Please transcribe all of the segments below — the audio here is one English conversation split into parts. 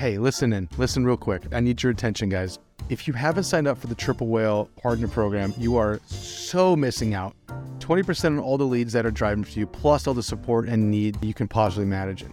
Hey, listen in. Listen real quick. I need your attention, guys. If you haven't signed up for the Triple Whale Partner Program, you are so missing out. 20% on all the leads that are driving for you, plus all the support and need you can possibly manage.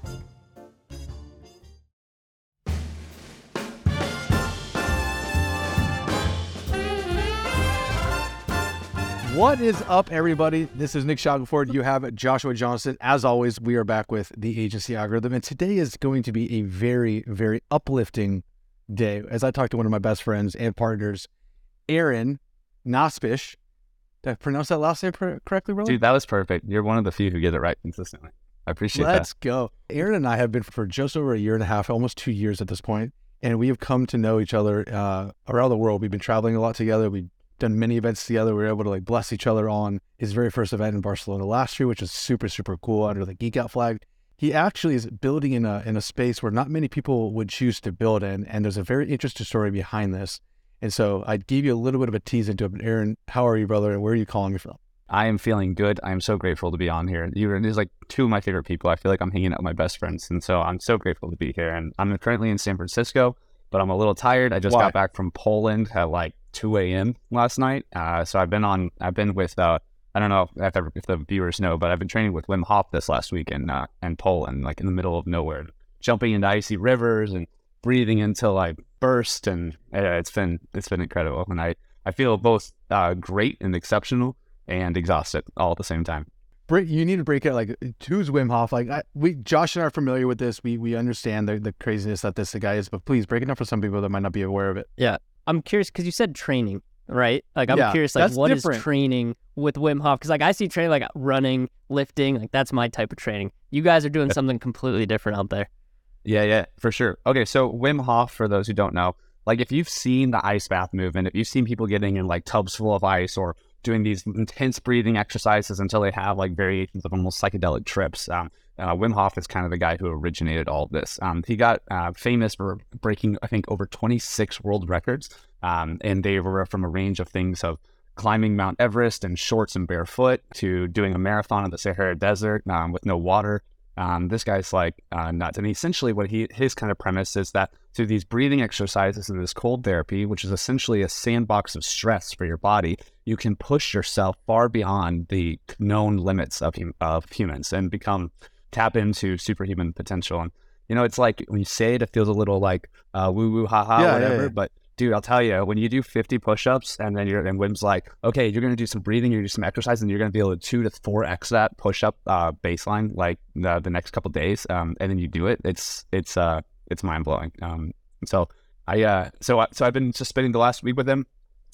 What is up, everybody? This is Nick Shackelford. You have Joshua Johnson. As always, we are back with the agency algorithm, and today is going to be a very, very uplifting day. As I talked to one of my best friends and partners, Aaron Nosbisch. Did I pronounce that last name correctly, brother? Dude, that was perfect. You're one of the few who get it right consistently. I appreciate Let's that. Let's go. Aaron and I have been for just over a year and a half, almost two years at this point, and we have come to know each other uh, around the world. We've been traveling a lot together. We done many events together. We were able to like bless each other on his very first event in Barcelona last year, which was super, super cool under the Geek Out flag. He actually is building in a in a space where not many people would choose to build in, and there's a very interesting story behind this. And so I gave you a little bit of a tease into it. But Aaron, how are you, brother? And where are you calling me from? I am feeling good. I'm so grateful to be on here. You're there's like two of my favorite people. I feel like I'm hanging out with my best friends, and so I'm so grateful to be here. And I'm currently in San Francisco, but I'm a little tired. I just Why? got back from Poland at like 2 a.m. last night. Uh, so I've been on, I've been with, uh, I don't know if, if, the viewers know, but I've been training with Wim Hof this last week in, uh, in Poland, like in the middle of nowhere, jumping into icy rivers and breathing until I burst. And uh, it's been, it's been incredible. And I, I feel both uh, great and exceptional and exhausted all at the same time. You need to break it like who's Wim Hof? Like I, we, Josh and I are familiar with this. We we understand the, the craziness that this guy is, but please break it down for some people that might not be aware of it. Yeah, I'm curious because you said training, right? Like I'm yeah, curious, like what different. is training with Wim Hof? Because like I see training like running, lifting, like that's my type of training. You guys are doing something completely different out there. Yeah, yeah, for sure. Okay, so Wim Hof, for those who don't know, like if you've seen the ice bath movement, if you've seen people getting in like tubs full of ice or doing these intense breathing exercises until they have like variations of almost psychedelic trips. Um, uh, Wim Hof is kind of the guy who originated all this. Um, he got uh, famous for breaking, I think, over 26 world records, um, and they were from a range of things of climbing Mount Everest in shorts and barefoot to doing a marathon in the Sahara Desert um, with no water. Um, this guy's like uh, nuts, and essentially, what he his kind of premise is that through these breathing exercises and this cold therapy, which is essentially a sandbox of stress for your body, you can push yourself far beyond the known limits of of humans and become tap into superhuman potential. And you know, it's like when you say it, it feels a little like uh, woo woo ha ha yeah, whatever. Yeah, yeah. But dude, I'll tell you, when you do 50 push-ups and then you're and Wim's like, okay, you're gonna do some breathing, you're gonna do some exercise, and you're gonna be able to two to four x that push-up uh, baseline like the, the next couple days, um, and then you do it. It's it's uh it's mind blowing. Um, so I uh so I, so I've been just spending the last week with him.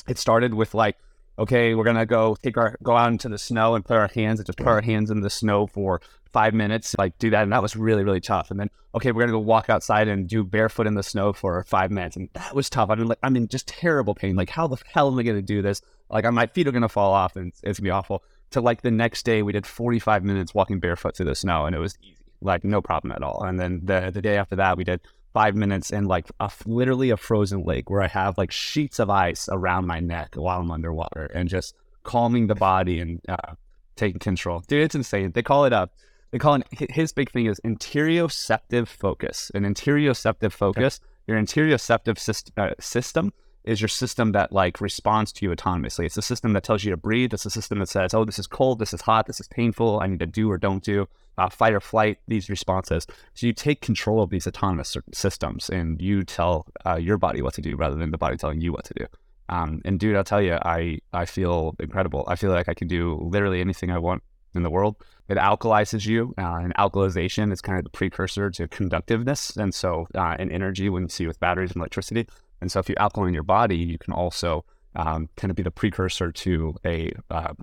It started with like okay, we're gonna go take our go out into the snow and put our hands and just put our hands in the snow for five minutes, like do that, and that was really really tough. And then okay, we're gonna go walk outside and do barefoot in the snow for five minutes, and that was tough. I mean, like I'm in just terrible pain. Like how the hell am I gonna do this? Like my feet are gonna fall off and it's gonna be awful. To like the next day, we did 45 minutes walking barefoot through the snow, and it was easy, like no problem at all. And then the the day after that, we did five minutes in like a, literally a frozen lake where I have like sheets of ice around my neck while I'm underwater and just calming the body and uh, taking control. Dude, it's insane. They call it a, they call it, his big thing is interoceptive focus. An interoceptive focus, okay. your interoceptive syst- uh, system is your system that like responds to you autonomously. It's a system that tells you to breathe. It's a system that says, oh, this is cold, this is hot, this is painful, I need to do or don't do, uh, fight or flight, these responses. So you take control of these autonomous systems and you tell uh, your body what to do rather than the body telling you what to do. Um, and dude, I'll tell you, I, I feel incredible. I feel like I can do literally anything I want in the world. It alkalizes you, uh, and alkalization is kind of the precursor to conductiveness. And so, uh, energy, when you see with batteries and electricity, and so if you alkaline your body, you can also um, kind of be the precursor to a uh,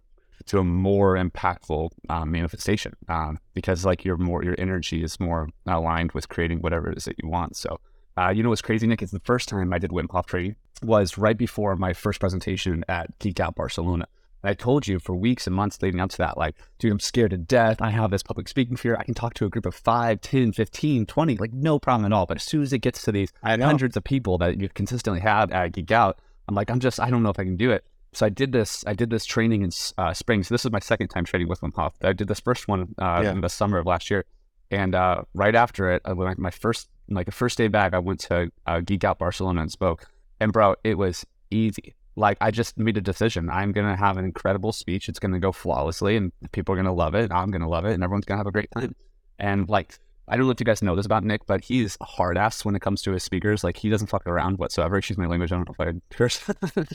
to a more impactful um, manifestation um, because like your more your energy is more aligned with creating whatever it is that you want. So uh, you know what's crazy, Nick? Is the first time I did Wim Hof training was right before my first presentation at Geek Out Barcelona. And I told you for weeks and months leading up to that, like, dude, I'm scared to death. I have this public speaking fear. I can talk to a group of 5, 10, 15, 20, like no problem at all. But as soon as it gets to these hundreds of people that you consistently have at Geek Out, I'm like, I'm just, I don't know if I can do it. So I did this, I did this training in uh, spring. So this is my second time training with Wim Hof. I did this first one uh, yeah. in the summer of last year. And uh, right after it, uh, my first like the first day back, I went to uh, Geek Out Barcelona and spoke, and bro, it was easy. Like I just made a decision. I'm gonna have an incredible speech. It's gonna go flawlessly, and people are gonna love it. I'm gonna love it, and everyone's gonna have a great time. And like I don't know if you guys know this about Nick, but he's hard ass when it comes to his speakers. Like he doesn't fuck around whatsoever. Excuse my language. I don't know if I curse.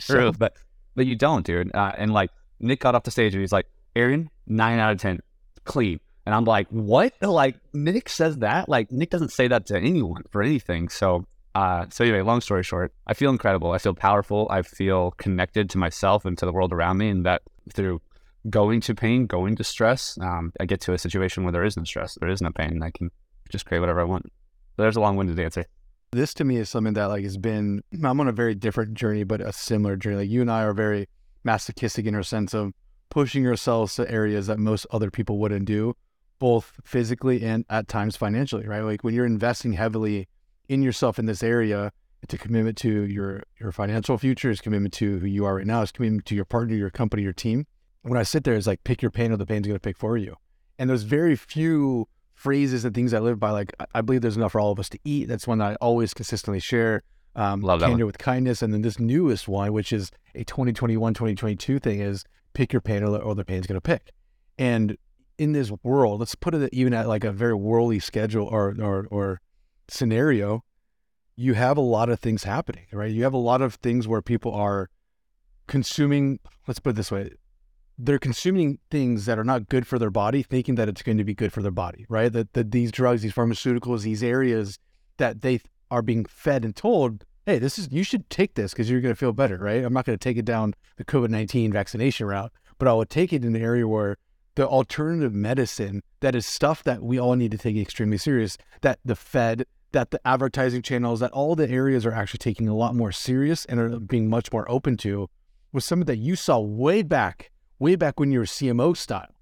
True, but but you don't, dude. Uh, and like Nick got off the stage and he's like, Aaron, nine out of ten, clean. And I'm like, what? Like Nick says that? Like Nick doesn't say that to anyone for anything. So uh, so anyway, long story short, I feel incredible. I feel powerful. I feel connected to myself and to the world around me, and that through going to pain, going to stress, um, I get to a situation where there is no stress, there is no pain, and I can just create whatever I want. So there's a long-winded answer. This to me is something that like has been. I'm on a very different journey, but a similar journey. Like you and I are very masochistic in our sense of pushing ourselves to areas that most other people wouldn't do, both physically and at times financially. Right? Like when you're investing heavily in yourself in this area, it's a commitment to your your financial future. It's commitment to who you are right now. It's commitment to your partner, your company, your team. When I sit there, it's like pick your pain or the pain's going to pick for you. And there's very few phrases and things I live by. Like I believe there's enough for all of us to eat. That's one that I always consistently share. Um, Love that candor one. with kindness, and then this newest one, which is a 2021 2022 thing, is pick your pain or, or the pain's going to pick. And in this world, let's put it even at like a very worldly schedule or or or scenario. You have a lot of things happening, right? You have a lot of things where people are consuming. Let's put it this way: they're consuming things that are not good for their body, thinking that it's going to be good for their body, right? That, that these drugs, these pharmaceuticals, these areas that they are being fed and told, hey, this is, you should take this because you're going to feel better, right? I'm not going to take it down the COVID 19 vaccination route, but I would take it in an area where the alternative medicine that is stuff that we all need to take extremely serious, that the Fed, that the advertising channels, that all the areas are actually taking a lot more serious and are being much more open to was something that you saw way back way back when you were CMO style.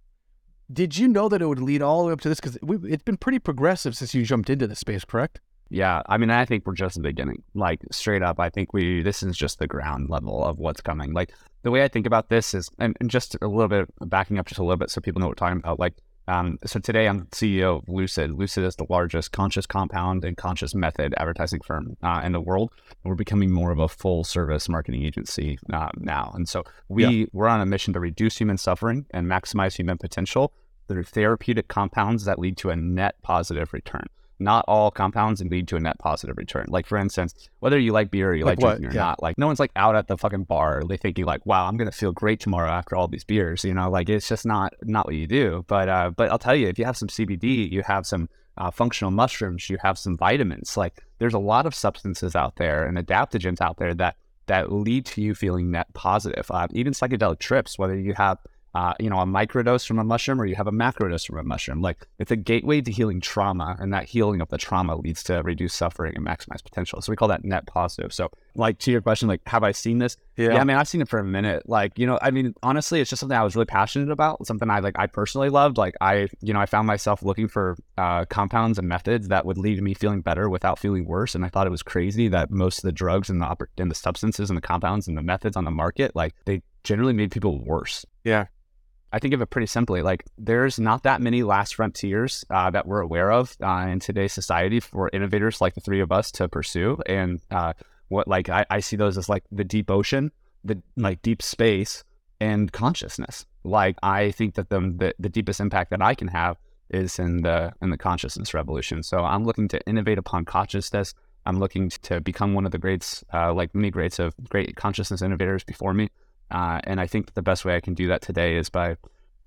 Did you know that it would lead all the way up to this? Because it's been pretty progressive since you jumped into the space, correct? Yeah, I mean, I think we're just the beginning. Like straight up, I think we this is just the ground level of what's coming. Like the way I think about this is, and, and just a little bit backing up just a little bit, so people know what we're talking about. Like um, so today I'm CEO of Lucyd. Lucyd is the largest conscious compound and conscious method advertising firm uh, in the world. We're becoming more of a full service marketing agency uh, now. And so we, yeah. we're on a mission to reduce human suffering and maximize human potential through therapeutic compounds that lead to a net positive return not all compounds and lead to a net positive return. Like for instance, whether you like beer or you like, like drinking or yeah. not, like no one's like out at the fucking bar. They thinking like, wow, I'm gonna feel great tomorrow after all these beers. You know, like it's just not not what you do. But uh, but I'll tell you, if you have some CBD, you have some uh, functional mushrooms, you have some vitamins. Like there's a lot of substances out there and adaptogens out there that that lead to you feeling net positive. Uh, even psychedelic trips, whether you have uh, you know, a microdose from a mushroom or you have a macrodose from a mushroom. Like it's a gateway to healing trauma, and that healing of the trauma leads to reduced suffering and maximize potential. So we call that net positive. So, like to your question, like, have I seen this? Yeah. yeah, I mean, I've seen it for a minute. Like, you know, I mean, honestly, it's just something I was really passionate about, something I like, I personally loved. Like, I, you know, I found myself looking for uh, compounds and methods that would lead to me feeling better without feeling worse. And I thought it was crazy that most of the drugs and the and the substances and the compounds and the methods on the market, like, they generally made people worse. Yeah. I think of it pretty simply. Like there's not that many last frontiers uh, that we're aware of uh, in today's society for innovators like the three of us to pursue. And uh, what like I, I, see those as like the deep ocean, the like deep space, and consciousness. Like I think that the, the the deepest impact that I can have is in the in the consciousness revolution. So I'm looking to innovate upon consciousness. I'm looking to become one of the greats, uh, like many greats of great consciousness innovators before me. Uh, and I think the best way I can do that today is by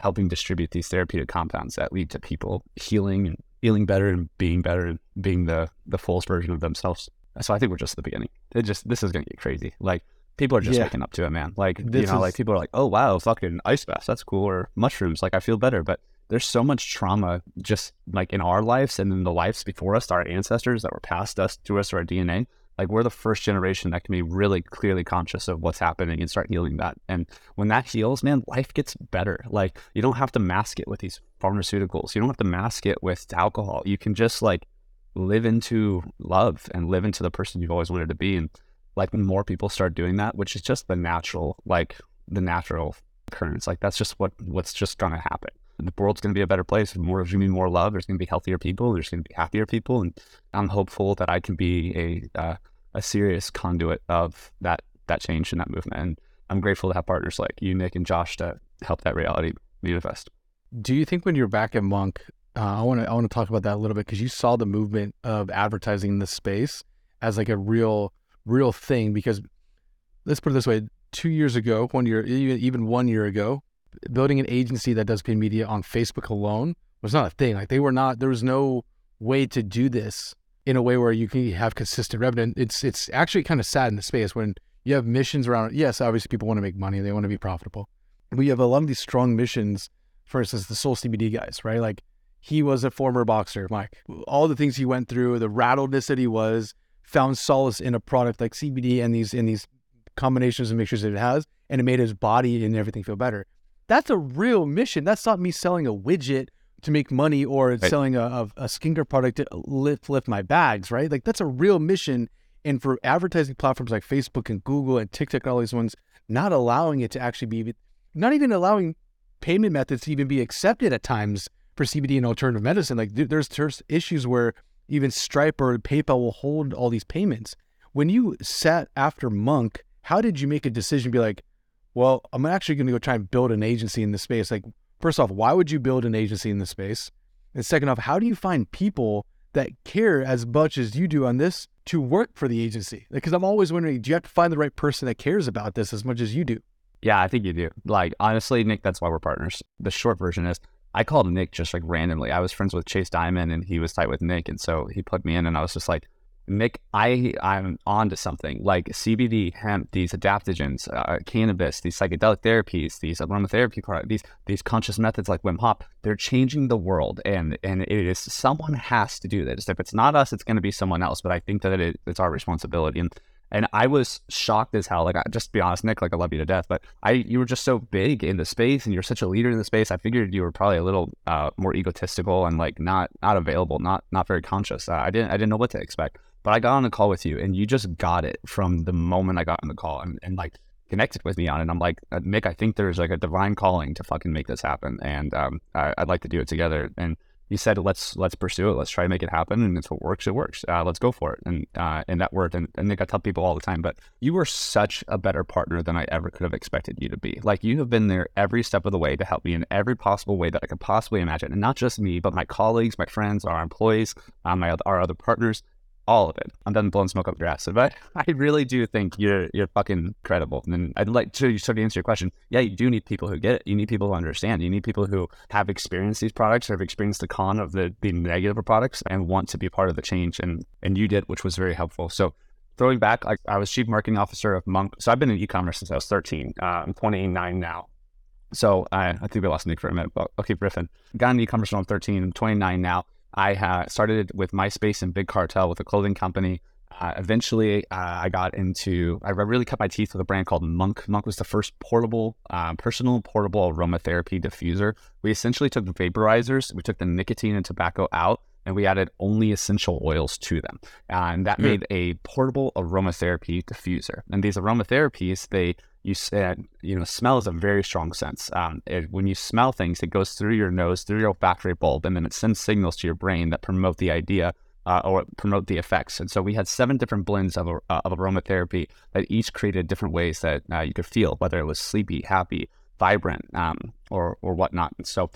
helping distribute these therapeutic compounds that lead to people healing and feeling better and being better and being the the fullest version of themselves. So I think we're just at the beginning. It just this is gonna get crazy. Like people are just yeah. waking up to it, man. Like this you know, is... like people are like, oh wow, fucking ice baths, that's cool, or mushrooms. Like I feel better, but there's so much trauma just like in our lives and in the lives before us, our ancestors that were passed us to us through our DNA like we're the first generation that can be really clearly conscious of what's happening and start healing that. And when that heals, man, life gets better. Like you don't have to mask it with these pharmaceuticals. You don't have to mask it with alcohol. You can just like live into love and live into the person you've always wanted to be. And like more people start doing that, which is just the natural, like the natural occurrence, like that's just what what's just gonna happen. The world's going to be a better place. More, there's going to be more love. There's going to be healthier people. There's going to be happier people, and I'm hopeful that I can be a uh, a serious conduit of that that change and that movement. And I'm grateful to have partners like you, Nick, and Josh to help that reality manifest. Do you think when you're back at Monk, uh, I want to I want to talk about that a little bit because you saw the movement of advertising in the space as like a real real thing. Because let's put it this way: two years ago, one year, even one year ago, building an agency that does paid media on Facebook alone was not a thing. Like they were not. There was no way to do this in a way where you can have consistent revenue. It's it's actually kind of sad in the space when you have missions around. Yes, obviously people want to make money, they want to be profitable. We have a lot of these strong missions. For instance, the Soul CBD guys, right? Like he was a former boxer, Mike. All the things he went through, the rattledness that he was, found solace in a product like CBD and these in these combinations and mixtures that it has, and it made his body and everything feel better. That's a real mission. That's not me selling a widget to make money or right. selling a, a, skincare product to lift lift my bags, right? Like that's a real mission. And for advertising platforms like Facebook and Google and TikTok and all these ones, not allowing it to actually be, not even allowing payment methods to even be accepted at times for CBD and alternative medicine. Like there's there's issues where even Stripe or PayPal will hold all these payments. When you sat after Monk, how did you make a decision? Be like, well, I'm actually going to go try and build an agency in this space. Like, first off, why would you build an agency in this space? And second off, how do you find people that care as much as you do on this to work for the agency? Because I'm always wondering, do you have to find the right person that cares about this as much as you do? Yeah, I think you do. Like, honestly, Nick, that's why we're partners. The short version is I called Nick just like randomly. I was friends with Chase Dimond and he was tight with Nick. And so he put me in and I was just like, Nick, I I'm on to something like CBD, hemp, these adaptogens, uh, cannabis, these psychedelic therapies, these aromatherapy products, these these conscious methods like Wim Hof. They're changing the world, and and it is someone has to do this. If it's not us, it's going to be someone else. But I think that it, it's our responsibility. And and I was shocked as hell. Like, I, just be honest, Nick, like I love you to death, but I you were just so big in the space, and you're such a leader in the space. I figured you were probably a little uh, more egotistical and like not not available, not not very conscious. Uh, I didn't I didn't know what to expect. But I got on the call with you and you just got it from the moment I got on the call and, and like connected with me on it. I'm like, uh, Mick, I think there's like a divine calling to fucking make this happen. And um, I, would like to do it together. And you said, let's let's pursue it. Let's try to make it happen. And if it works, it works. Uh, let's go for it. And uh, and that worked. And, and Nick, I tell people all the time, but you were such a better partner than I ever could have expected you to be. Like you have been there every step of the way to help me in every possible way that I could possibly imagine. And not just me, but my colleagues, my friends, our employees, um, my our other partners all of it. I'm done blowing smoke up your ass, but I really do think you're you're fucking credible. And I'd like to sort of answer your question. Yeah, you do need people who get it. You need people who understand. You need people who have experienced these products or have experienced the con of the the negative of products and want to be part of the change. And and you did, which was very helpful. So throwing back, I, I was chief marketing officer of Monk. So I've been in e-commerce since I was 13. Uh, I'm 29 now. So I, I think we lost Nick for a minute, but I'll keep riffing. Got in e-commerce when I'm 13. I'm 29 now. I ha- started with MySpace and Big Cartel with a clothing company. Uh, eventually, uh, I got into, I really cut my teeth with a brand called Monk. Monk was the first portable, uh, personal portable aromatherapy diffuser. We essentially took vaporizers, we took the nicotine and tobacco out, and we added only essential oils to them. and that mm. made a portable aromatherapy diffuser. And these aromatherapies, they you said, you know, smell is a very strong sense. Um, it, when you smell things, it goes through your nose, through your olfactory bulb, and then it sends signals to your brain that promote the idea uh, or promote the effects. And so we had seven different blends of, uh, of aromatherapy that each created different ways that uh, you could feel, whether it was sleepy, happy, vibrant, um, or or whatnot. And so,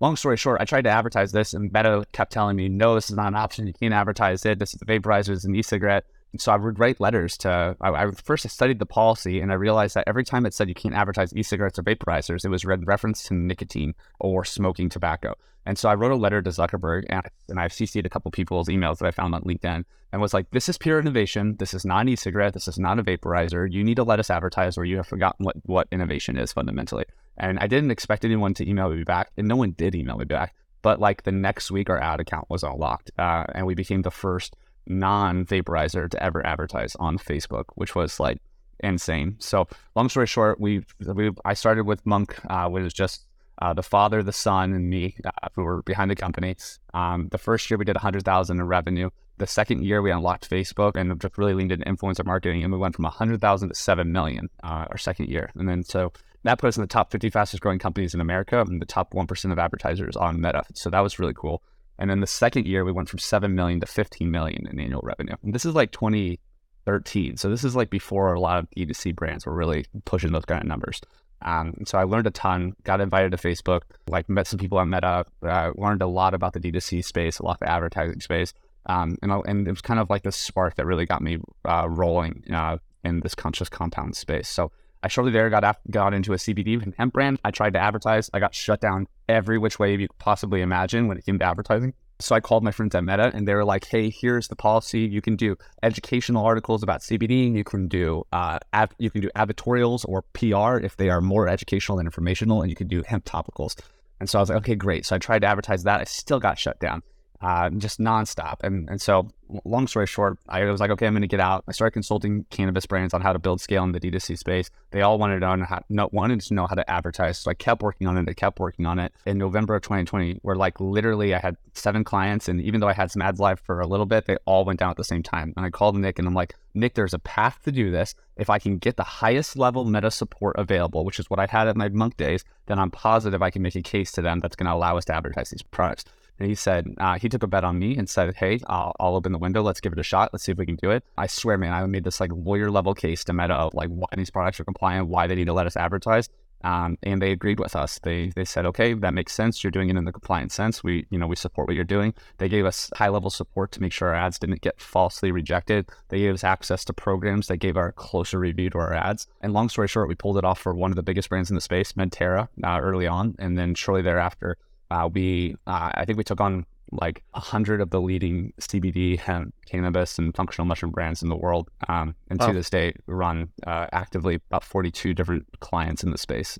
long story short, I tried to advertise this, and Meta kept telling me, "No, this is not an option. You can't advertise it. This is the vaporizer, it's an e-cigarette." so I would write letters to. I, I first studied the policy, and I realized that every time it said you can't advertise e-cigarettes or vaporizers, it was read reference to nicotine or smoking tobacco. And so I wrote a letter to Zuckerberg, and, and I've CC'd a couple people's emails that I found on LinkedIn, and was like, "This is pure innovation. This is not an e-cigarette. This is not a vaporizer. You need to let us advertise, or you have forgotten what what innovation is fundamentally." And I didn't expect anyone to email me back, and no one did email me back. But like the next week, our ad account was unlocked, uh, and we became the first non vaporizer to ever advertise on Facebook, which was like insane. So long story short, we we I started with Monk, uh, which was just uh, the father, the son, and me, uh, who were behind the company. Um, the first year we did 100,000 in revenue. The second year we unlocked Facebook and just really leaned into influencer marketing, and we went from 100,000 to 7 million uh, our second year. And then so that put us in the top 50 fastest growing companies in America and the top 1% of advertisers on Meta. So that was really cool. And then the second year we went from 7 million to 15 million in annual revenue. And this is like 2013. So this is like before a lot of D2C brands were really pushing those kind of numbers. Um, so I learned a ton, got invited to Facebook, like met some people on Meta, uh, learned a lot about the D2C space, a lot of the advertising space. Um, and, and it was kind of like the spark that really got me uh, rolling uh, in this conscious compound space. So I shortly there got got into a CBD and hemp brand. I tried to advertise. I got shut down every which way you could possibly imagine when it came to advertising. So I called my friends at Meta and they were like, hey, here's the policy. You can do educational articles about CBD. You can do uh, you can do advertorials or PR if they are more educational than informational, and you can do hemp topicals. And so I was like, okay, great. So I tried to advertise that. I still got shut down uh, just nonstop. And and so, long story short, I was like, okay, I'm going to get out. I started consulting cannabis brands on how to build scale in the D2C space. They all wanted to know how, wanted to know how to advertise. So I kept working on it. I kept working on it. In November of 2020, where like literally I had seven clients, and even though I had some ads live for a little bit, they all went down at the same time. And I called Nick, and I'm like, Nick, there's a path to do this. If I can get the highest level meta support available, which is what I had at my monk days, then I'm positive I can make a case to them that's going to allow us to advertise these products. And he said, uh, he took a bet on me and said, Hey, I'll, I'll, open the window. Let's give it a shot. Let's see if we can do it. I swear, man, I made this like lawyer level case to Meta of like why these products are compliant, why they need to let us advertise. Um, and they agreed with us. They they said, okay, that makes sense. You're doing it in the compliant sense. We you know we support what you're doing. They gave us high level support to make sure our ads didn't get falsely rejected. They gave us access to programs that gave our closer review to our ads. And long story short, we pulled it off for one of the biggest brands in the space, Medterra, uh, early on, and then shortly thereafter, uh, we uh, I think we took on like a hundred of the leading CBD, hemp, cannabis, and functional mushroom brands in the world. Um, and to this day, run uh, actively about 42 different clients in the space,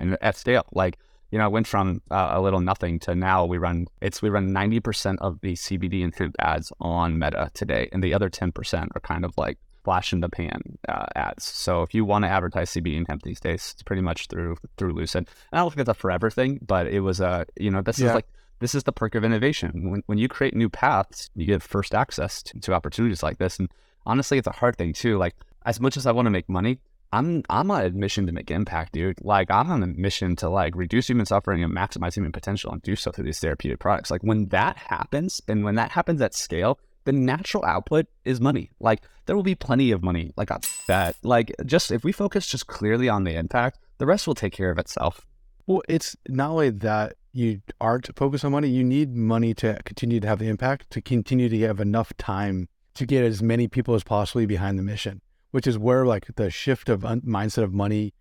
and at scale. Like you know, I went from uh, a little nothing to now we run it's we run 90% of the CBD and hemp ads on Meta today, and the other 10% are kind of like flash in the pan uh, ads. So if you want to advertise CBD and hemp these days, it's pretty much through through Lucyd. And I don't think it's a forever thing, but it was a you know this yeah. is like this is the perk of innovation. When, when you create new paths, you get first access to, to opportunities like this. And honestly, it's a hard thing too. Like as much as I want to make money, I'm I'm on a mission to make impact, dude. Like I'm on a mission to like reduce human suffering and maximize human potential and do so through these therapeutic products. Like when that happens, and when that happens at scale, the natural output is money. Like there will be plenty of money. Like that. Like just if we focus just clearly on the impact, the rest will take care of itself. Well, it's not only that you aren't focused on money, you need money to continue to have the impact, to continue to have enough time to get as many people as possibly behind the mission, which is where like the shift of un- mindset of money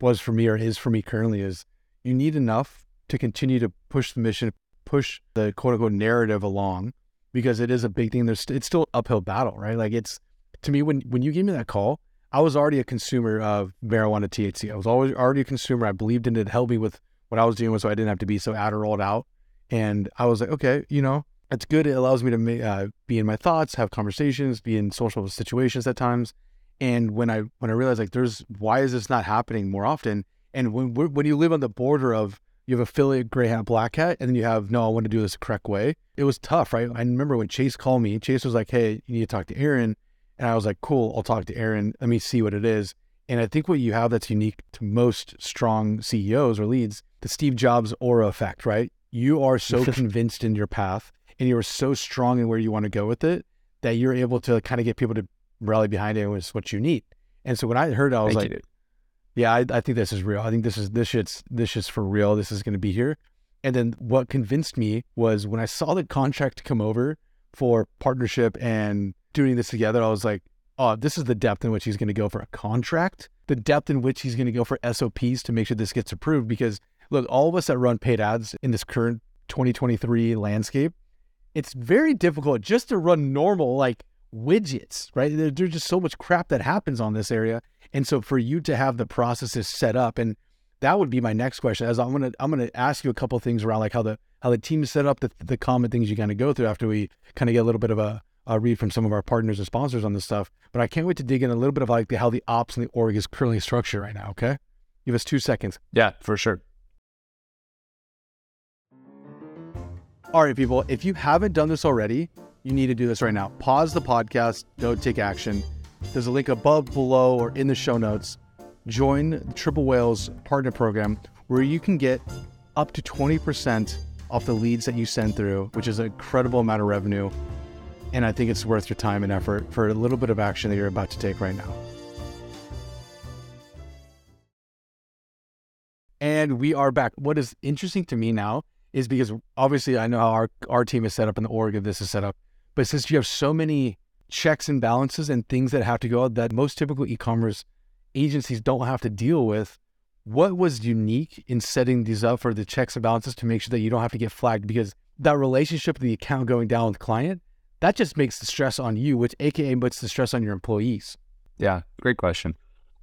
was for me or is for me currently is you need enough to continue to push the mission, push the quote unquote narrative along because it is a big thing. There's it's still uphill battle, right? Like it's to me when when you gave me that call, I was already a consumer of marijuana THC. I was always already a consumer. I believed in it. It helped me with what I was doing, so I didn't have to be so Adderalled out. And I was like, okay, you know, it's good. It allows me to uh, be in my thoughts, have conversations, be in social situations at times. And when I when I realized like, there's why is this not happening more often? And when when you live on the border of you have affiliate gray hat, black hat, and then you have no, I want to do this the correct way. It was tough, right? I remember when Chase called me. Chase was like, "Hey, you need to talk to Aaron," and I was like, "Cool, I'll talk to Aaron. Let me see what it is." And I think what you have that's unique to most strong CEOs or leads, the Steve Jobs aura effect, right? You are so convinced in your path and you're so strong in where you want to go with it that you're able to kind of get people to rally behind it was what you need. And so when I heard, it, I was Thank like, you, yeah, I, I think this is real. I think this is this shit's this is for real. This is going to be here. And then what convinced me was when I saw the contract come over for partnership and doing this together, I was like, oh, this is the depth in which he's going to go for a contract, the depth in which he's going to go for SOPs to make sure this gets approved. Because look, all of us that run paid ads in this current 2023 landscape, it's very difficult just to run normal like widgets, right? There, there's just so much crap that happens on this area. And so for you to have the processes set up, and that would be my next question. As I'm gonna I'm gonna ask you a couple things around like how the how the team is set up the the common things you kind of go through after we kind of get a little bit of a, a read from some of our partners and sponsors on this stuff. But I can't wait to dig in a little bit of like the, how the ops and the org is currently structured right now. Okay, give us two seconds. Yeah, for sure. All right, people, if you haven't done this already, you need to do this right now. Pause the podcast, go take action. There's a link above, below, or in the show notes. Join Triple Whales partner program where you can get up to 20% off the leads that you send through, which is an incredible amount of revenue. And I think it's worth your time and effort for a little bit of action that you're about to take right now. And we are back. What is interesting to me now is because obviously I know how our, our team is set up and the org of this is set up. But since you have so many checks and balances and things that have to go out that most typical e-commerce agencies don't have to deal with, what was unique in setting these up for the checks and balances to make sure that you don't have to get flagged? Because that relationship, the account going down with client, that just makes the stress on you, which AKA puts the stress on your employees. Yeah, great question.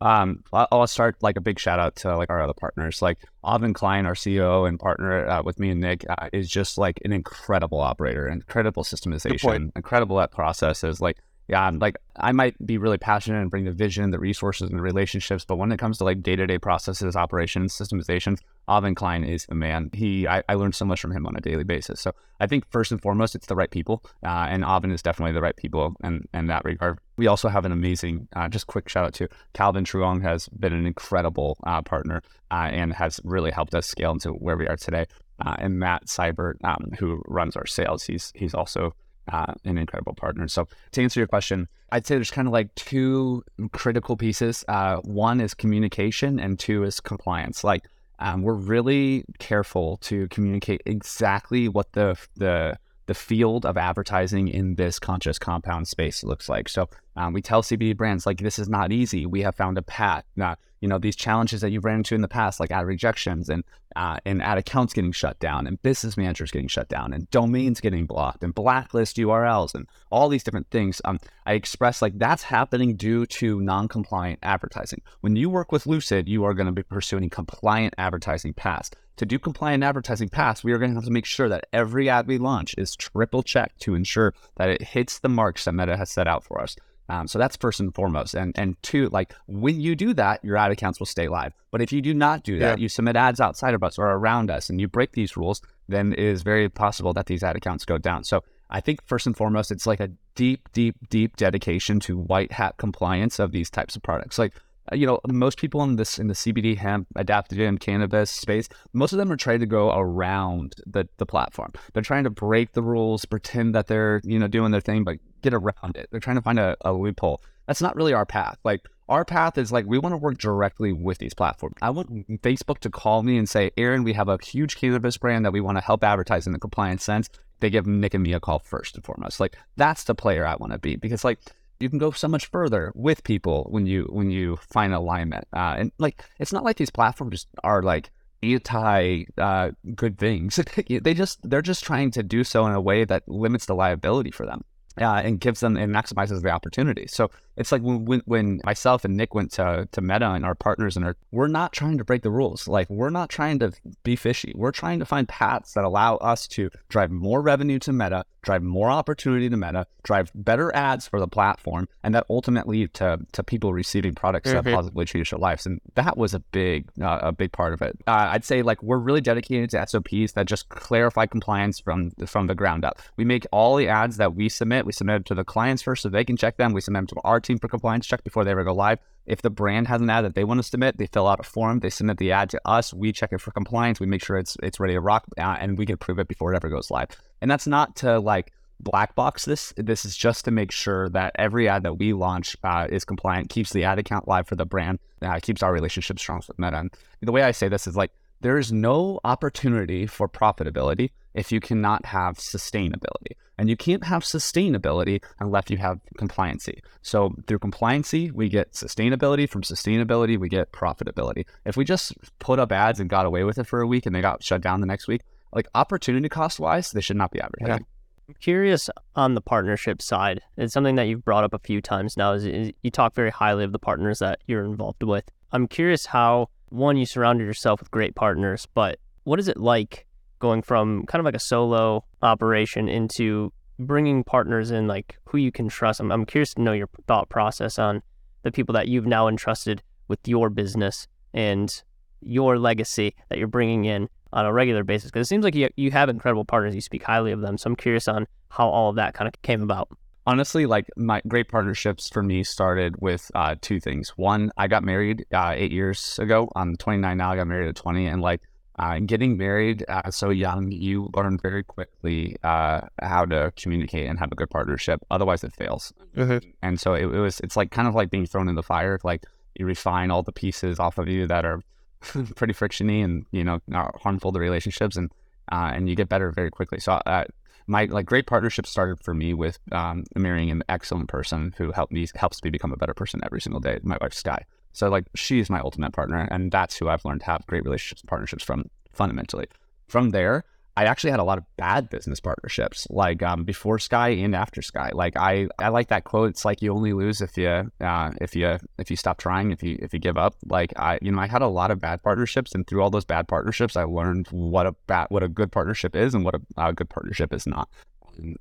Um, I'll start like a big shout out to like our other partners, like Avin Klein, our CEO and partner uh, with me and Nick, uh, is just like an incredible operator, incredible systemization, incredible at processes. Like yeah, like I might be really passionate and bring the vision, the resources, and the relationships, but when it comes to like day to day processes, operations, systemization, Avin Klein is the man. He, I, I learned so much from him on a daily basis. So I think first and foremost, it's the right people, uh, and Avin is definitely the right people in, in that regard. We also have an amazing, uh, just quick shout out to Calvin Truong has been an incredible uh, partner uh, and has really helped us scale into where we are today. Uh, and Matt Seibert, um, who runs our sales, he's he's also uh, an incredible partner. So to answer your question, I'd say there's kind of like two critical pieces. Uh, one is communication, and two is compliance. Like um, we're really careful to communicate exactly what the the the field of advertising in this conscious compound space looks like. So um, we tell CBD brands like this is not easy. We have found a path. Now, you know these challenges that you've ran into in the past, like ad rejections and uh, and ad accounts getting shut down, and business managers getting shut down, and domains getting blocked, and blacklist URLs, and all these different things. Um, I express like that's happening due to non-compliant advertising. When you work with Lucyd, you are going to be pursuing compliant advertising paths. To do compliant advertising paths, we are going to have to make sure that every ad we launch is triple checked to ensure that it hits the marks that Meta has set out for us. Um, so that's first and foremost. And and two, like when you do that, your ad accounts will stay live. But if you do not do that, yeah. you submit ads outside of us or around us, and you break these rules, then it is very possible that these ad accounts go down. So I think first and foremost, it's like a deep, deep, deep dedication to white hat compliance of these types of products. Like Uh, you know, most people in this in the CBD hemp adaptogen cannabis space, most of them are trying to go around the the platform. They're trying to break the rules, pretend that they're you know doing their thing, but get around it. They're trying to find a, a loophole. That's not really our path. Like our path is like we want to work directly with these platforms. I want Facebook to call me and say, Aaron, we have a huge cannabis brand that we want to help advertise in the compliance sense. They give Nick and me a call first and foremost. Like that's the player I want to be because like you can go so much further with people when you when you find alignment. Uh, and like it's not like these platforms are like anti uh, good things. they just they're just trying to do so in a way that limits the liability for them uh, and gives them and maximizes the opportunity. So it's like when, when myself and Nick went to, to Meta and our partners and our, we're not trying to break the rules. Like we're not trying to be fishy. We're trying to find paths that allow us to drive more revenue to Meta, drive more opportunity to Meta, drive better ads for the platform, and that ultimately to to people receiving products mm-hmm. that positively change their lives. And that was a big uh, a big part of it. Uh, I'd say like we're really dedicated to SOPs that just clarify compliance from from the ground up. We make all the ads that we submit, we submit it to the clients first so they can check them. We submit them to our team for compliance check before they ever go live. If the brand has an ad that they want to submit, they fill out a form, they submit the ad to us, we check it for compliance, we make sure it's it's ready to rock, uh, and we can approve it before it ever goes live. And that's not to like black box this. This is just to make sure that every ad that we launch uh, is compliant, keeps the ad account live for the brand, uh, keeps our relationship strong with Meta. And the way I say this is like there is no opportunity for profitability if you cannot have sustainability. And you can't have sustainability unless you have compliancy. So through compliancy, we get sustainability. From sustainability, we get profitability. If we just put up ads and got away with it for a week and they got shut down the next week, like opportunity cost wise, they should not be advertising. Yeah. I'm curious on the partnership side. It's something that you've brought up a few times now. Is, is you talk very highly of the partners that you're involved with. I'm curious how one you surrounded yourself with great partners, but what is it like going from kind of like a solo operation into bringing partners in, like who you can trust? I'm, I'm curious to know your thought process on the people that you've now entrusted with your business and your legacy that you're bringing in on a regular basis? Because it seems like you, you have incredible partners. You speak highly of them. So I'm curious on how all of that kind of came about. Honestly, like my great partnerships for me started with uh, two things. One, I got married uh, eight years ago. I'm 29 now. I got married at 20, and like uh, getting married uh, so young, you learn very quickly uh, how to communicate and have a good partnership. Otherwise, it fails. Mm-hmm. And so it, it, was. It's like kind of like being thrown in the fire. Like you refine all the pieces off of you that are pretty frictiony and you know harmful to relationships, and uh, and you get better very quickly. So uh, my like great partnership started for me with um, marrying an excellent person who helped me helps me become a better person every single day. My wife Sky. So like she's my ultimate partner, and that's who I've learned to have great relationships, partnerships from fundamentally. From there, I actually had a lot of bad business partnerships, like um, before Sky and after Sky. Like I, I like that quote. It's like you only lose if you, uh, if you, if you stop trying, if you, if you give up. Like I, you know, I had a lot of bad partnerships, and through all those bad partnerships, I learned what a bad, what a good partnership is, and what a, a good partnership is not.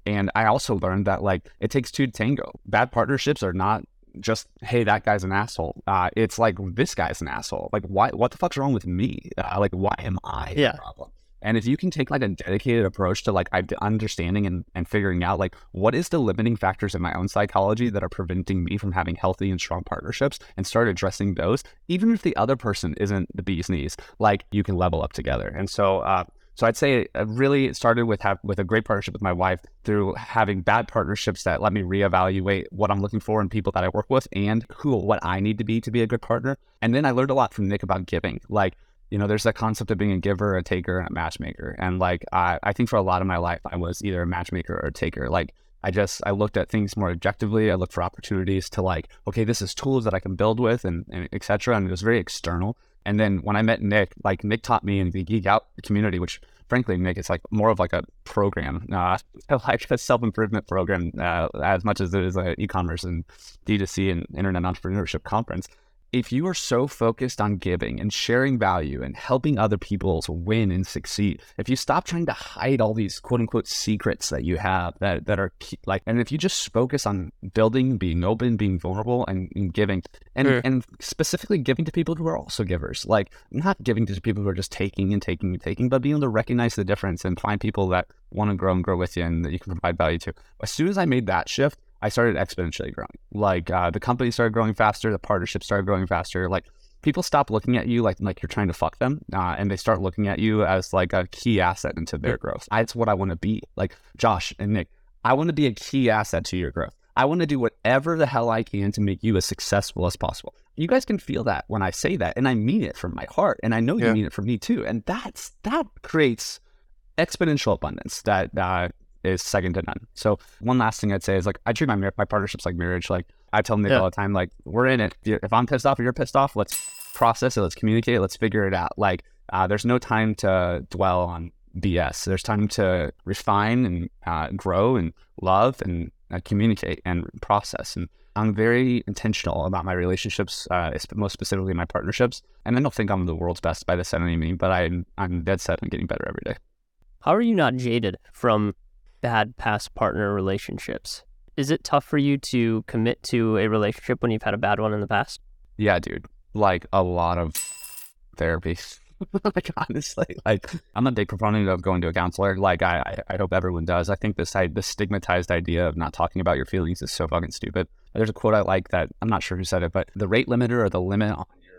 And I also learned that like it takes two to tango. Bad partnerships are not just hey that guy's an asshole uh, it's like this guy's an asshole like why what the fuck's wrong with me uh, like why am i yeah. the problem and if you can take like a dedicated approach to like understanding and, and figuring out like what is the limiting factors in my own psychology that are preventing me from having healthy and strong partnerships and start addressing those, even if the other person isn't the bee's knees, like you can level up together. And so uh, so I'd say it really started with have, with a great partnership with my wife through having bad partnerships that let me reevaluate what I'm looking for in people that I work with and who what I need to be to be a good partner. And then I learned a lot from Nick about giving. Like, you know, there's that concept of being a giver, a taker, and a matchmaker. And like I, I think for a lot of my life I was either a matchmaker or a taker. Like I just I looked at things more objectively. I looked for opportunities to like, okay, this is tools that I can build with and, and etc. And it was very external. And then when I met Nick, like Nick taught me in the Geek Out community, which frankly, Nick, it's like more of like a program, uh, like a self improvement program, uh, as much as it is an e-commerce and D2C and internet entrepreneurship conference if you are so focused on giving and sharing value and helping other people to win and succeed, if you stop trying to hide all these quote unquote secrets that you have that, that are key, like, and if you just focus on building, being open, being vulnerable, and, and giving, and, mm. and specifically giving to people who are also givers, like not giving to people who are just taking and taking and taking, but being able to recognize the difference and find people that want to grow and grow with you and that you can provide value to. As soon as I made that shift, I started exponentially growing. Like uh, the company started growing faster, the partnership started growing faster. Like people stop looking at you like like you're trying to fuck them, uh, and they start looking at you as like a key asset into their growth. That's what I want to be. Like Josh and Nick, I want to be a key asset to your growth. I want to do whatever the hell I can to make you as successful as possible. You guys can feel that when I say that, and I mean it from my heart, and I know yeah. you mean it from me too. And that's that creates exponential abundance that uh, is second to none. So one last thing I'd say is like I treat my my partnerships like marriage. Like I tell Nick yeah. all the time, like we're in it. If I'm pissed off or you're pissed off, let's process it. Let's communicate. Let's figure it out. Like uh, there's no time to dwell on BS. There's time to refine and uh, grow and love and uh, communicate and process. And I'm very intentional about my relationships, uh, most specifically my partnerships. And I don't think I'm the world's best by the this at any means, but I'm I'm dead set on getting better every day. How are you not jaded from bad past partner relationships. Is it tough for you to commit to a relationship when you've had a bad one in the past? Yeah, dude. Like a lot of therapy. like honestly, like I'm a big proponent of going to a counselor. Like I, I, I hope everyone does. I think this this stigmatized idea of not talking about your feelings is so fucking stupid. There's a quote I like that I'm not sure who said it, but the rate limiter or the limit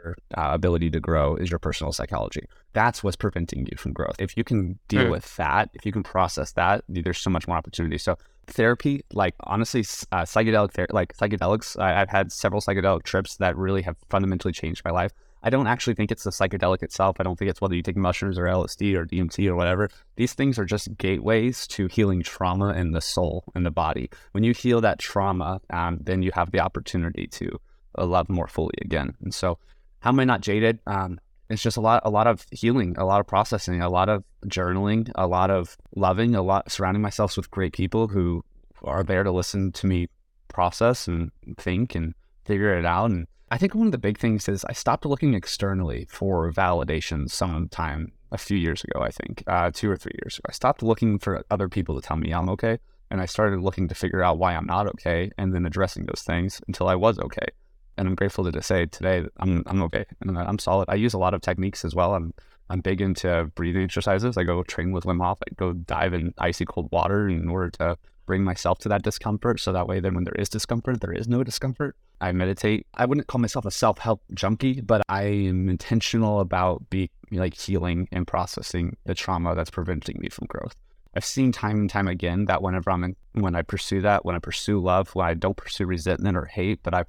your uh, ability to grow is your personal psychology. That's what's preventing you from growth. If you can deal mm. with that, if you can process that, there's so much more opportunity. So therapy, like honestly, uh, psychedelic ther- like psychedelics. I- I've had several psychedelic trips that really have fundamentally changed my life. I don't actually think it's the psychedelic itself. I don't think it's whether you take mushrooms or LSD or DMT or whatever. These things are just gateways to healing trauma in the soul and the body. When you heal that trauma, um, then you have the opportunity to uh, love more fully again. And so how am I not jaded? Um, it's just a lot, a lot of healing, a lot of processing, a lot of journaling, a lot of loving, a lot surrounding myself with great people who are there to listen to me process and think and figure it out. And I think one of the big things is I stopped looking externally for validation sometime a few years ago, I think, uh, two or three years ago. I stopped looking for other people to tell me I'm okay. And I started looking to figure out why I'm not okay and then addressing those things until I was okay and I'm grateful to say today I'm I'm okay and I'm solid. I use a lot of techniques as well. I'm I'm big into breathing exercises. I go train with Wim Hof. I go dive in icy cold water in order to bring myself to that discomfort. So that way, then when there is discomfort, there is no discomfort. I meditate. I wouldn't call myself a self help junkie, but I am intentional about be like healing and processing the trauma that's preventing me from growth. I've seen time and time again that whenever I'm in, when I pursue that, when I pursue love, when I don't pursue resentment or hate, but I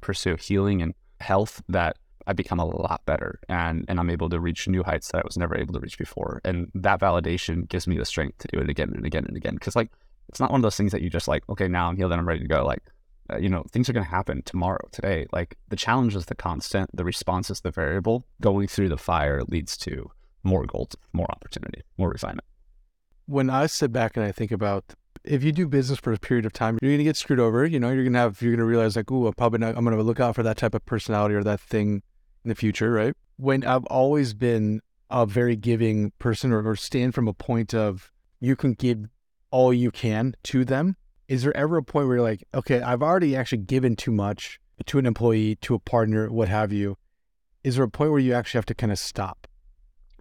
pursue healing and health, that I become a lot better and and I'm able to reach new heights that I was never able to reach before. And that validation gives me the strength to do it again and again and again. Because like it's not one of those things that you just like, okay, now I'm healed and I'm ready to go. Like uh, you know, things are going to happen tomorrow, today. Like the challenge is the constant, the response is the variable. Going through the fire leads to more gold, more opportunity, more refinement. When I sit back and I think about if you do business for a period of time, you're going to get screwed over. You know, you're going to have, you're going to realize like, ooh, I'm probably not, I'm going to look out for that type of personality or that thing in the future, right? When I've always been a very giving person or, or stand from a point of you can give all you can to them. Is there ever a point where you're like, okay, I've already actually given too much to an employee, to a partner, what have you? Is there a point where you actually have to kind of stop?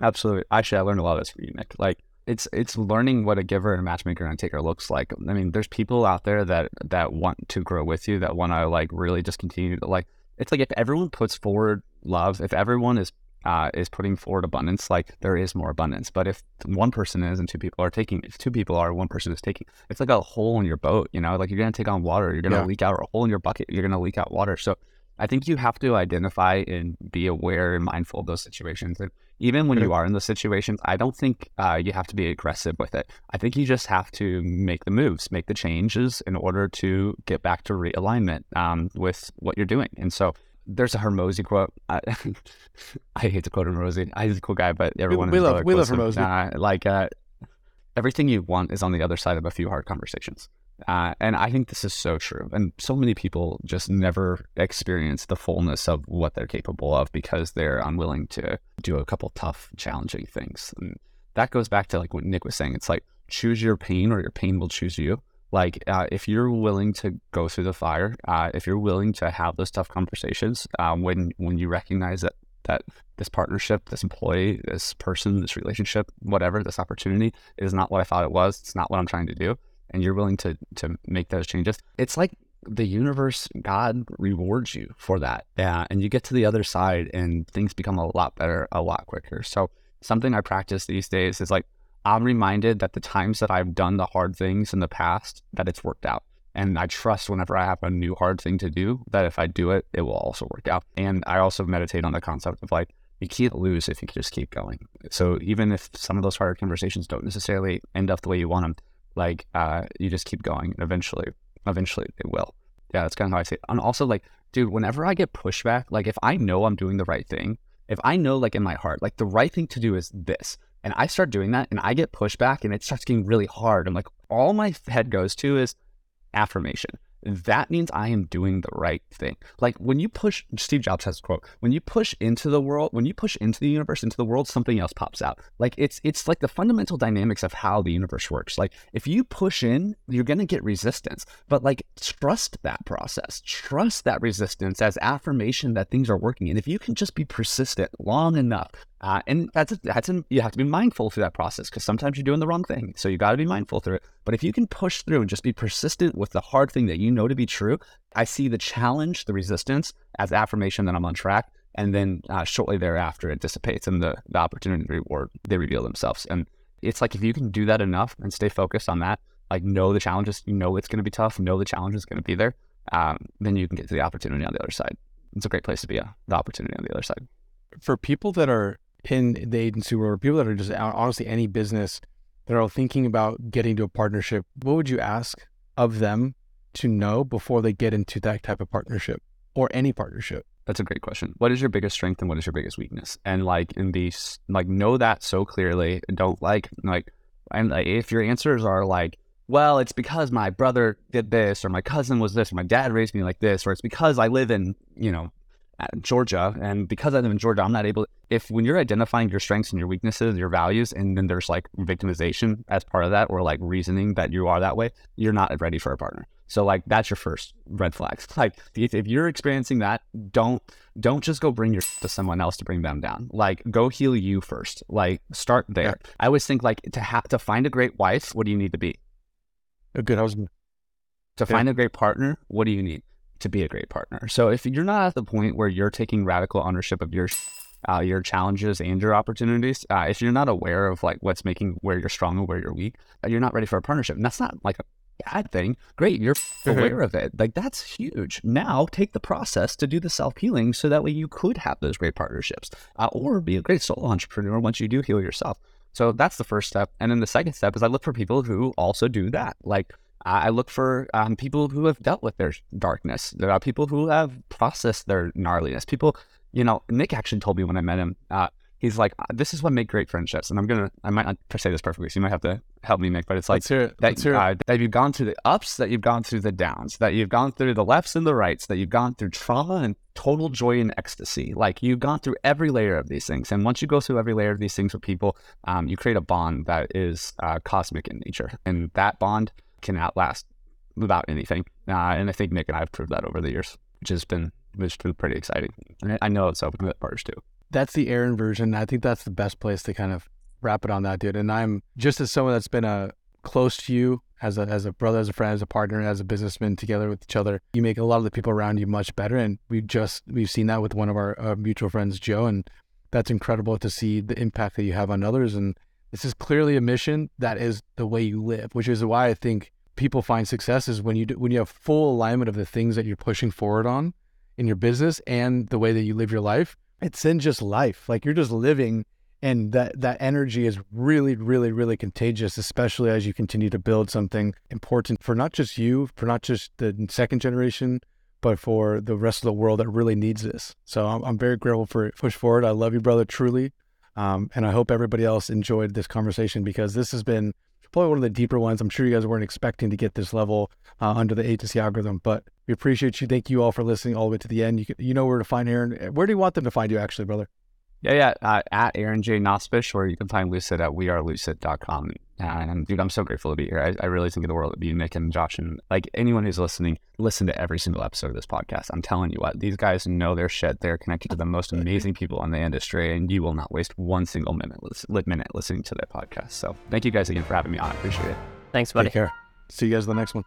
Absolutely. Actually, I learned a lot of this from you, Nick. Like it's it's learning what a giver and a matchmaker and a taker looks like. I mean, there's people out there that that want to grow with you, that want to like really just continue to like. It's like if everyone puts forward love, if everyone is uh, is putting forward abundance, like there is more abundance. But if one person is and two people are taking, if two people are, one person is taking, it's like a hole in your boat, you know, like you're going to take on water, you're going to yeah. leak out, or a hole in your bucket, you're going to leak out water. So I think you have to identify and be aware and mindful of those situations. And even when you are in those situations, I don't think uh, you have to be aggressive with it. I think you just have to make the moves, make the changes in order to get back to realignment um, with what you're doing. And so there's a Hormozi quote. I, I hate to quote Hormozi. He's a cool guy, but everyone we, we love we love Hormozi. Uh, like uh, everything you want is on the other side of a few hard conversations. Uh, and I think this is so true. And so many people just never experience the fullness of what they're capable of because they're unwilling to do a couple tough, challenging things. And that goes back to like what Nick was saying. It's like choose your pain or your pain will choose you. Like uh, if you're willing to go through the fire, uh, if you're willing to have those tough conversations, uh, when when you recognize that that this partnership, this employee, this person, this relationship, whatever, this opportunity is not what I thought it was. It's not what I'm trying to do, and you're willing to to make those changes. It's like the universe, God rewards you for that. Yeah, and you get to the other side, and things become a lot better, a lot quicker. So something I practice these days is like I'm reminded that the times that I've done the hard things in the past, that it's worked out. And I trust whenever I have a new hard thing to do, that if I do it, it will also work out. And I also meditate on the concept of like, you can't lose if you just keep going. So even if some of those hard conversations don't necessarily end up the way you want them, like uh, you just keep going. And eventually, eventually it will. Yeah, that's kind of how I see it. And also, like, dude, whenever I get pushback, like if I know I'm doing the right thing, if I know, like in my heart, like the right thing to do is this, and I start doing that and I get pushback and it starts getting really hard. I'm like, all my head goes to is affirmation that means I am doing the right thing. Like when you push, Steve Jobs has a quote: "When you push into the world, when you push into the universe, into the world, something else pops out." Like it's it's like the fundamental dynamics of how the universe works. Like if you push in, you're gonna get resistance, but like trust that process, trust that resistance as affirmation that things are working. And if you can just be persistent long enough, uh, and that's a, that's a, you have to be mindful through that process because sometimes you're doing the wrong thing. So you got to be mindful through it. But if you can push through and just be persistent with the hard thing that you know to be true, I see the challenge, the resistance as affirmation that I'm on track. And then uh, shortly thereafter, it dissipates and the, the opportunity to reward, they reveal themselves. And it's like if you can do that enough and stay focused on that, like know the challenges, you know it's going to be tough, know the challenge is going to be there, um, then you can get to the opportunity on the other side. It's a great place to be, uh, the opportunity on the other side. For people that are in the agency world, people that are just honestly any business that are thinking about getting to a partnership, what would you ask of them to know before they get into that type of partnership or any partnership? That's a great question. What is your biggest strength and what is your biggest weakness? And like, in these, like, know that so clearly. Don't like, like, and if your answers are like, well, it's because my brother did this, or my cousin was this, or my dad raised me like this, or it's because I live in, you know, Georgia, and because I live in Georgia, I'm not able. If when you're identifying your strengths and your weaknesses, your values, and then there's like victimization as part of that, or like reasoning that you are that way, you're not ready for a partner. So like that's your first red flags. Like if, if you're experiencing that, don't don't just go bring your to someone else to bring them down. Like go heal you first. Like start there. Yeah. I always think like to have to find a great wife, what do you need to be? A good husband. To yeah. find a great partner, what do you need to be a great partner? So if you're not at the point where you're taking radical ownership of your uh, your challenges and your opportunities. Uh, if you're not aware of like what's making where you're strong and where you're weak, uh, you're not ready for a partnership. And that's not like a bad thing. Great, you're aware of it. Like that's huge. Now take the process to do the self healing so that way you could have those great partnerships uh, or be a great solo entrepreneur once you do heal yourself. So that's the first step. And then the second step is I look for people who also do that. Like I look for um, people who have dealt with their darkness. There are people who have processed their gnarliness. People you know, Nick actually told me when I met him, uh, he's like, uh, this is what make great friendships. And I'm going to, I might not say this perfectly, so you might have to help me, Nick, but it's like it. That, hear uh, that you've gone through the ups, that you've gone through the downs, that you've gone through the lefts and the rights, that you've gone through trauma and total joy and ecstasy. Like you've gone through every layer of these things. And once you go through every layer of these things with people, um, you create a bond that is uh, cosmic in nature. And that bond can outlast without anything. Uh, and I think Nick and I have proved that over the years, which has been which is pretty exciting. And I know it's open to partners too. That's the Aaron version. I think that's the best place to kind of wrap it on that, dude. And I'm just as someone that's been a uh, close to you as a as a brother, as a friend, as a partner, as a businessman together with each other. You make a lot of the people around you much better. And we've just we've seen that with one of our uh, mutual friends, Joe, and that's incredible to see the impact that you have on others. And this is clearly a mission that is the way you live, which is why I think people find success is when you do, when you have full alignment of the things that you're pushing forward on in your business and the way that you live your life. It's in just life. Like you're just living and that that energy is really really really contagious especially as you continue to build something important for not just you for not just the second generation but for the rest of the world that really needs this so i'm, I'm very grateful for it push forward i love you brother truly um, and i hope everybody else enjoyed this conversation because this has been probably one of the deeper ones. I'm sure you guys weren't expecting to get this level uh, under the Agency Algorithm, but we appreciate you. Thank you all for listening all the way to the end. You can, you know where to find Aaron. Where do you want them to find you, actually, brother? Yeah, yeah. Uh, at Aaron J. Nosbisch, or you can find Lucyd at wearelucyd.com. And dude, I'm so grateful to be here. I, I really think of the world of you, Nick and Josh, and like anyone who's listening, listen to every single episode of this podcast. I'm telling you what, these guys know their shit. They're connected to the most amazing people in the industry, and you will not waste one single minute, minute listening to their podcast. So thank you guys again for having me on. I appreciate it. Thanks, buddy. Take care. See you guys in the next one.